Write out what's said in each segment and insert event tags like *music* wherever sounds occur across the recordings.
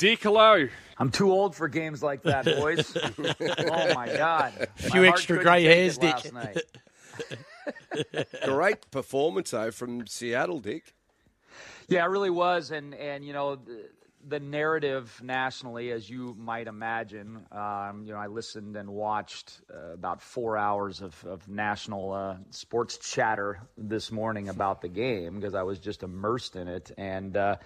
Dick, hello. I'm too old for games like that, boys. *laughs* oh my god, a few extra grey hairs, Dick. Great *laughs* performance though from Seattle, Dick. Yeah, it really was, and and you know. The, the narrative nationally, as you might imagine, um, you know, I listened and watched uh, about four hours of, of national uh, sports chatter this morning about the game because I was just immersed in it, and uh,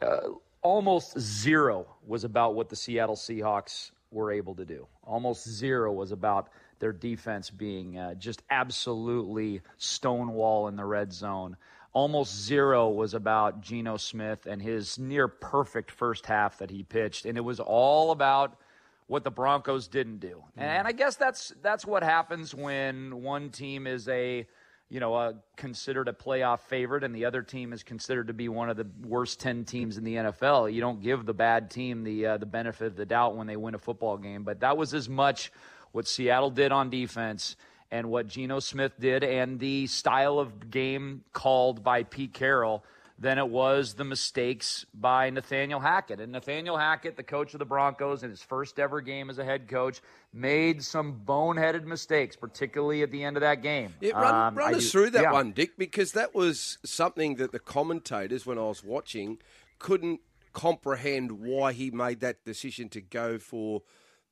uh, almost zero was about what the Seattle Seahawks were able to do. Almost zero was about their defense being uh, just absolutely stonewall in the red zone almost zero was about Geno Smith and his near perfect first half that he pitched, and it was all about what the Broncos didn't do. And I guess that's that's what happens when one team is a you know a, considered a playoff favorite and the other team is considered to be one of the worst 10 teams in the NFL. You don't give the bad team the uh, the benefit of the doubt when they win a football game, but that was as much what Seattle did on defense and what Geno Smith did and the style of game called by Pete Carroll than it was the mistakes by Nathaniel Hackett. And Nathaniel Hackett, the coach of the Broncos in his first ever game as a head coach, made some boneheaded mistakes, particularly at the end of that game. Yeah, run, um, run us do, through that yeah. one, Dick, because that was something that the commentators, when I was watching, couldn't comprehend why he made that decision to go for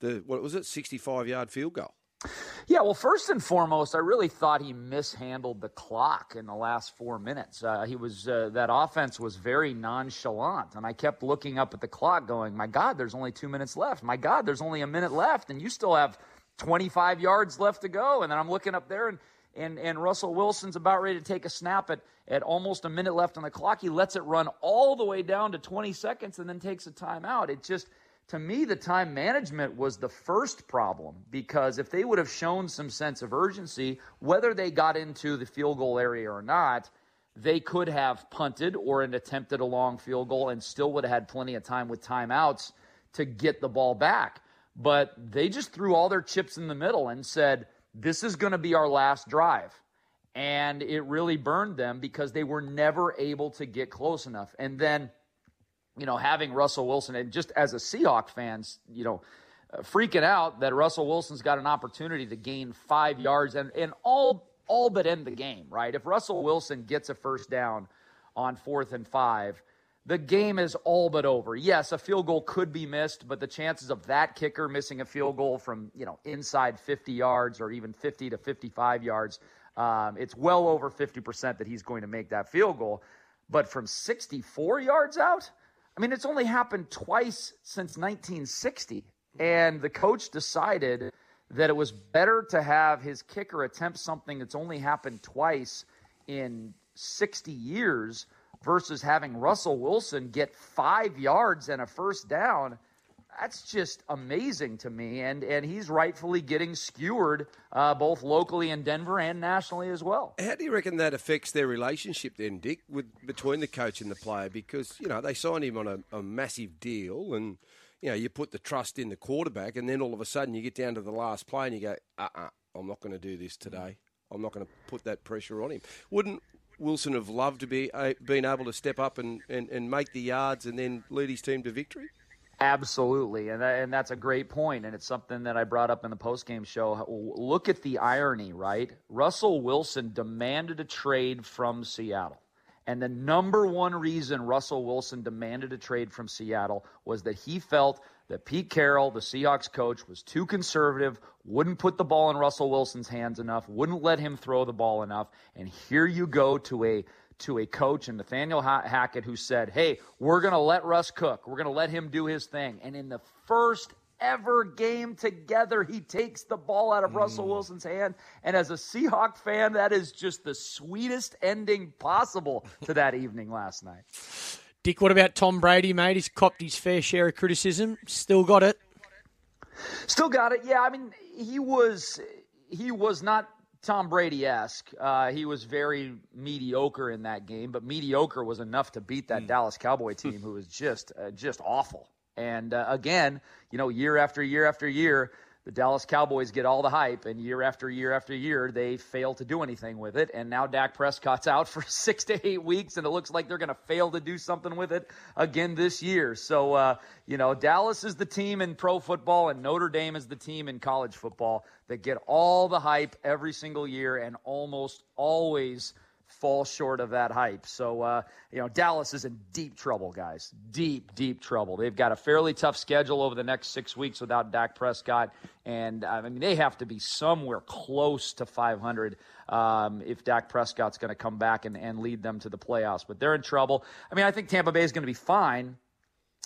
the, what was it, 65 yard field goal. Yeah, well, first and foremost, I really thought he mishandled the clock in the last four minutes. Uh, he was uh, that offense was very nonchalant, and I kept looking up at the clock, going, "My God, there's only two minutes left. My God, there's only a minute left, and you still have 25 yards left to go." And then I'm looking up there, and and and Russell Wilson's about ready to take a snap at at almost a minute left on the clock. He lets it run all the way down to 20 seconds, and then takes a timeout. It just to me, the time management was the first problem because if they would have shown some sense of urgency, whether they got into the field goal area or not, they could have punted or an attempted a long field goal and still would have had plenty of time with timeouts to get the ball back. But they just threw all their chips in the middle and said, this is going to be our last drive. And it really burned them because they were never able to get close enough. And then you know, having Russell Wilson and just as a Seahawk fans, you know, uh, freaking out that Russell Wilson's got an opportunity to gain five yards and, and all all but end the game, right? If Russell Wilson gets a first down on fourth and five, the game is all but over. Yes, a field goal could be missed, but the chances of that kicker missing a field goal from you know inside 50 yards or even 50 to 55 yards, um, it's well over 50 percent that he's going to make that field goal. But from 64 yards out, I mean, it's only happened twice since 1960. And the coach decided that it was better to have his kicker attempt something that's only happened twice in 60 years versus having Russell Wilson get five yards and a first down that's just amazing to me. And, and he's rightfully getting skewered uh, both locally in Denver and nationally as well. How do you reckon that affects their relationship then, Dick, with between the coach and the player? Because, you know, they signed him on a, a massive deal and, you know, you put the trust in the quarterback and then all of a sudden you get down to the last play and you go, uh-uh, I'm not going to do this today. I'm not going to put that pressure on him. Wouldn't Wilson have loved to be uh, been able to step up and, and, and make the yards and then lead his team to victory? Absolutely, and that, and that's a great point, and it's something that I brought up in the postgame show. Look at the irony, right? Russell Wilson demanded a trade from Seattle, and the number one reason Russell Wilson demanded a trade from Seattle was that he felt that Pete Carroll, the Seahawks coach, was too conservative, wouldn't put the ball in Russell Wilson's hands enough, wouldn't let him throw the ball enough, and here you go to a to a coach and Nathaniel Hackett who said, Hey, we're going to let Russ cook. We're going to let him do his thing. And in the first ever game together, he takes the ball out of mm. Russell Wilson's hand. And as a Seahawk fan, that is just the sweetest ending possible to that evening last night. Dick, what about Tom Brady, mate? He's copped his fair share of criticism. Still got it. Still got it. Yeah, I mean, he was he was not Tom Brady esque. Uh, he was very mediocre in that game, but mediocre was enough to beat that mm. Dallas Cowboy team, who was just uh, just awful. And uh, again, you know, year after year after year, the Dallas Cowboys get all the hype, and year after year after year, they fail to do anything with it. And now Dak Prescott's out for *laughs* six to eight weeks, and it looks like they're going to fail to do something with it again this year. So, uh, you know, Dallas is the team in pro football, and Notre Dame is the team in college football that get all the hype every single year and almost always fall short of that hype. So, uh, you know, Dallas is in deep trouble, guys. Deep, deep trouble. They've got a fairly tough schedule over the next six weeks without Dak Prescott. And, I mean, they have to be somewhere close to 500 um, if Dak Prescott's going to come back and, and lead them to the playoffs. But they're in trouble. I mean, I think Tampa Bay is going to be fine.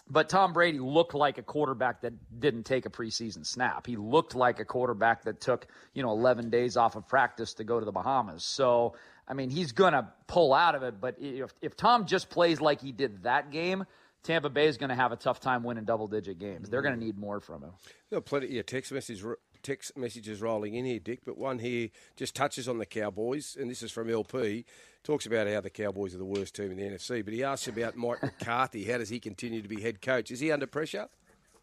But Tom Brady looked like a quarterback that didn't take a preseason snap. He looked like a quarterback that took, you know, 11 days off of practice to go to the Bahamas. So I mean, he's going to pull out of it. But if, if Tom just plays like he did that game, Tampa Bay is going to have a tough time winning double digit games. They're going to mm-hmm. need more from him. Got plenty yeah, text messages, text messages rolling in here, Dick. But one here just touches on the Cowboys, and this is from LP. Talks about how the Cowboys are the worst team in the NFC, but he asks about Mike *laughs* McCarthy. How does he continue to be head coach? Is he under pressure?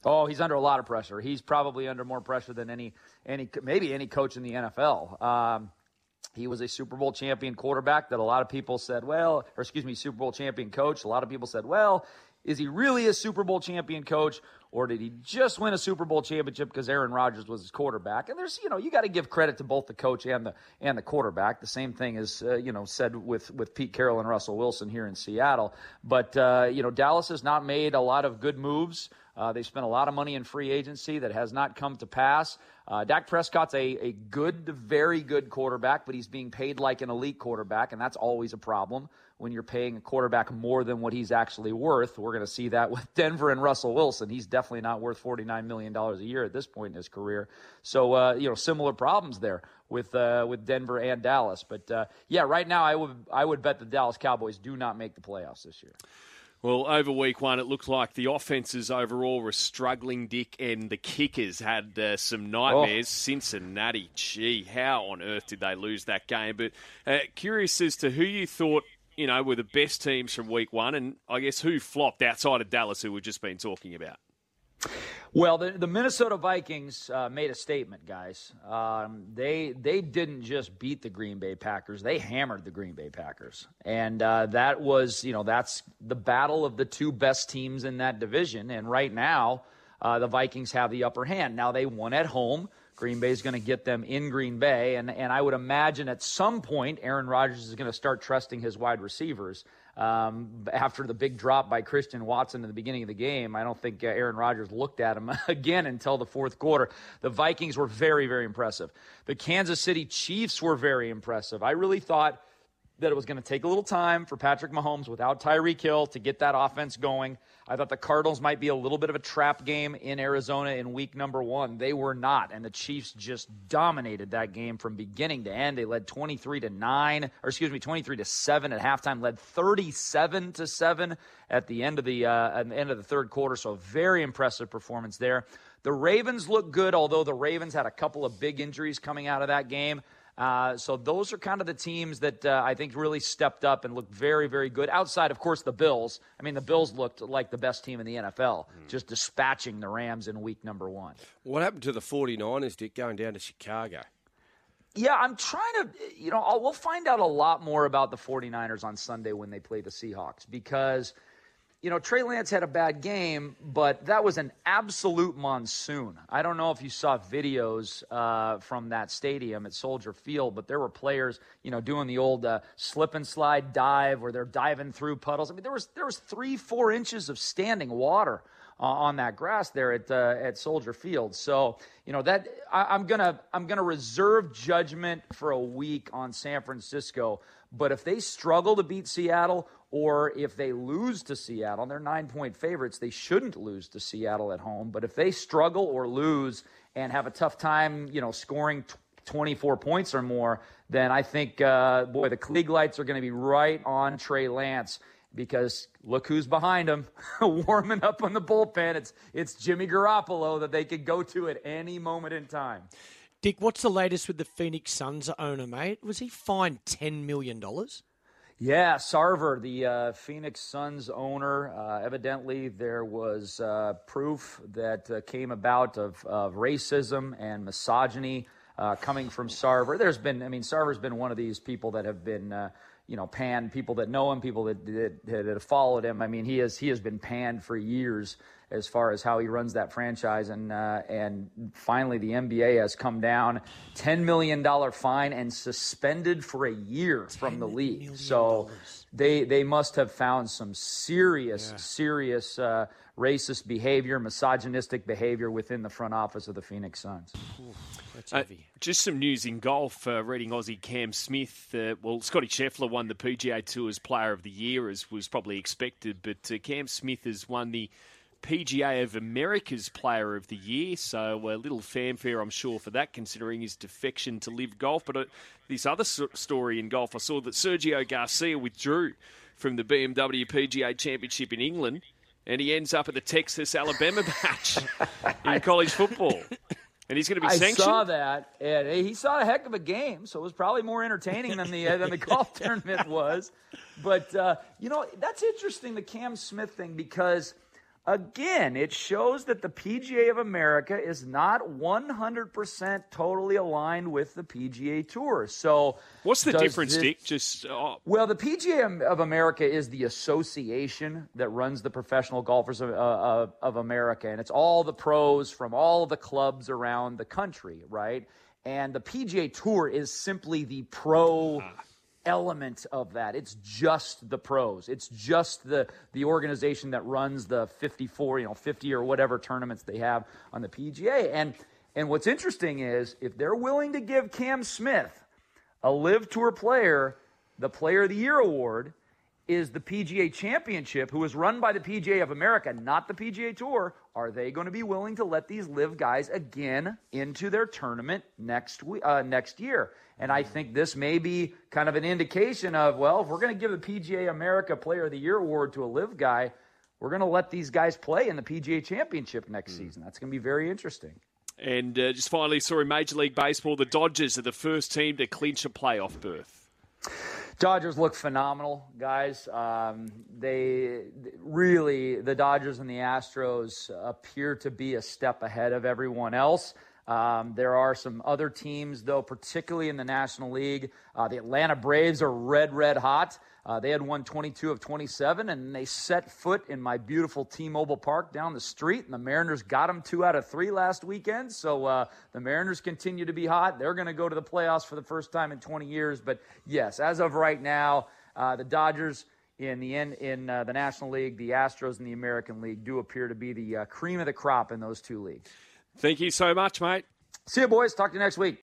Oh, he's under a lot of pressure. He's probably under more pressure than any any maybe any coach in the NFL. Um, he was a Super Bowl champion quarterback that a lot of people said, well, or excuse me, Super Bowl champion coach. A lot of people said, well, is he really a Super Bowl champion coach, or did he just win a Super Bowl championship because Aaron Rodgers was his quarterback? And there's, you know, you got to give credit to both the coach and the and the quarterback. The same thing is, uh, you know, said with with Pete Carroll and Russell Wilson here in Seattle. But uh, you know, Dallas has not made a lot of good moves. Uh, they spent a lot of money in free agency that has not come to pass. Uh, Dak Prescott's a, a good, very good quarterback, but he's being paid like an elite quarterback, and that's always a problem when you're paying a quarterback more than what he's actually worth. We're going to see that *laughs* with Denver and Russell Wilson. He's definitely not worth $49 million a year at this point in his career. So, uh, you know, similar problems there with uh, with Denver and Dallas. But uh, yeah, right now I would I would bet the Dallas Cowboys do not make the playoffs this year. Well, over week one, it looked like the offenses overall were struggling, Dick, and the kickers had uh, some nightmares. Oh. Cincinnati, gee, how on earth did they lose that game? But uh, curious as to who you thought, you know, were the best teams from week one, and I guess who flopped outside of Dallas, who we've just been talking about. Well, the, the Minnesota Vikings uh, made a statement, guys. Um, they they didn't just beat the Green Bay Packers; they hammered the Green Bay Packers, and uh, that was you know that's the battle of the two best teams in that division. And right now, uh, the Vikings have the upper hand. Now they won at home. Green Bay is going to get them in Green Bay, and and I would imagine at some point Aaron Rodgers is going to start trusting his wide receivers. Um, after the big drop by Christian Watson in the beginning of the game, I don't think uh, Aaron Rodgers looked at him *laughs* again until the fourth quarter. The Vikings were very, very impressive. The Kansas City Chiefs were very impressive. I really thought that it was going to take a little time for Patrick Mahomes without Tyreek Hill to get that offense going. I thought the Cardinals might be a little bit of a trap game in Arizona in week number one. They were not, and the Chiefs just dominated that game from beginning to end. They led 23 to 9, or excuse me, 23 to 7 at halftime, led 37 to 7 at the end of the uh, at the end of the third quarter. So very impressive performance there. The Ravens look good, although the Ravens had a couple of big injuries coming out of that game. Uh, so those are kind of the teams that uh, I think really stepped up and looked very, very good. Outside, of course, the Bills. I mean, the Bills looked like the best team in the NFL, mm. just dispatching the Rams in week number one. What happened to the 49ers, Dick, going down to Chicago? Yeah, I'm trying to, you know, I'll, we'll find out a lot more about the 49ers on Sunday when they play the Seahawks because – you know, Trey Lance had a bad game, but that was an absolute monsoon. I don't know if you saw videos uh, from that stadium at Soldier Field, but there were players, you know, doing the old uh, slip and slide dive where they're diving through puddles. I mean, there was there was three, four inches of standing water uh, on that grass there at uh, at Soldier Field. So you know that I, I'm gonna I'm gonna reserve judgment for a week on San Francisco. But if they struggle to beat Seattle or if they lose to Seattle, they're nine point favorites, they shouldn't lose to Seattle at home. But if they struggle or lose and have a tough time, you know, scoring 24 points or more, then I think, uh, boy, the Klieg lights are going to be right on Trey Lance because look who's behind him, *laughs* warming up on the bullpen. It's it's Jimmy Garoppolo that they could go to at any moment in time. Dick, what's the latest with the Phoenix Suns owner, mate? Was he fined ten million dollars? Yeah, Sarver, the uh, Phoenix Suns owner, uh, evidently there was uh, proof that uh, came about of, of, racism and misogyny uh, coming from Sarver. There's been, I mean, Sarver's been one of these people that have been, uh, you know, panned. People that know him, people that, that, that have followed him. I mean, he has he has been panned for years as far as how he runs that franchise. And uh, and finally, the NBA has come down, ten million dollar fine and suspended for a year from the league. So they they must have found some serious yeah. serious. Uh, racist behavior, misogynistic behavior within the front office of the Phoenix Suns. Uh, just some news in golf. Uh, reading Aussie Cam Smith. Uh, well, Scotty Scheffler won the PGA Tour's Player of the Year, as was probably expected, but uh, Cam Smith has won the PGA of America's Player of the Year, so a little fanfare, I'm sure, for that, considering his defection to LIV Golf. But uh, this other story in golf, I saw that Sergio Garcia withdrew from the BMW PGA Championship in England, and he ends up at the Texas Alabama *laughs* match in college football. And he's going to be sanctioned. I saw that, and he saw a heck of a game, so it was probably more entertaining than the uh, than the *laughs* golf tournament was. But uh, you know, that's interesting, the Cam Smith thing, because Again, it shows that the PGA of America is not 100% totally aligned with the PGA Tour. So, what's the difference, this, Dick? Just uh, well, the PGA of America is the association that runs the professional golfers of, uh, of America, and it's all the pros from all the clubs around the country, right? And the PGA Tour is simply the pro. Ah element of that. It's just the pros. It's just the the organization that runs the 54, you know, 50 or whatever tournaments they have on the PGA. And and what's interesting is if they're willing to give Cam Smith a LIV Tour player the Player of the Year award is the PGA Championship, who is run by the PGA of America, not the PGA Tour. Are they going to be willing to let these LIV guys again into their tournament next uh, next year? And I think this may be kind of an indication of, well, if we're going to give the PGA America Player of the Year award to a LIV guy, we're going to let these guys play in the PGA Championship next mm. season. That's going to be very interesting. And uh, just finally, sorry, Major League Baseball, the Dodgers are the first team to clinch a playoff berth. Dodgers look phenomenal, guys. Um, they really, the Dodgers and the Astros appear to be a step ahead of everyone else. Um, there are some other teams, though, particularly in the National League. Uh, the Atlanta Braves are red, red hot. Uh, they had won 22 of 27, and they set foot in my beautiful T-Mobile Park down the street. And the Mariners got them two out of three last weekend. So uh, the Mariners continue to be hot. They're going to go to the playoffs for the first time in 20 years. But yes, as of right now, uh, the Dodgers in the in, in uh, the National League, the Astros in the American League do appear to be the uh, cream of the crop in those two leagues. Thank you so much, mate. See you, boys. Talk to you next week.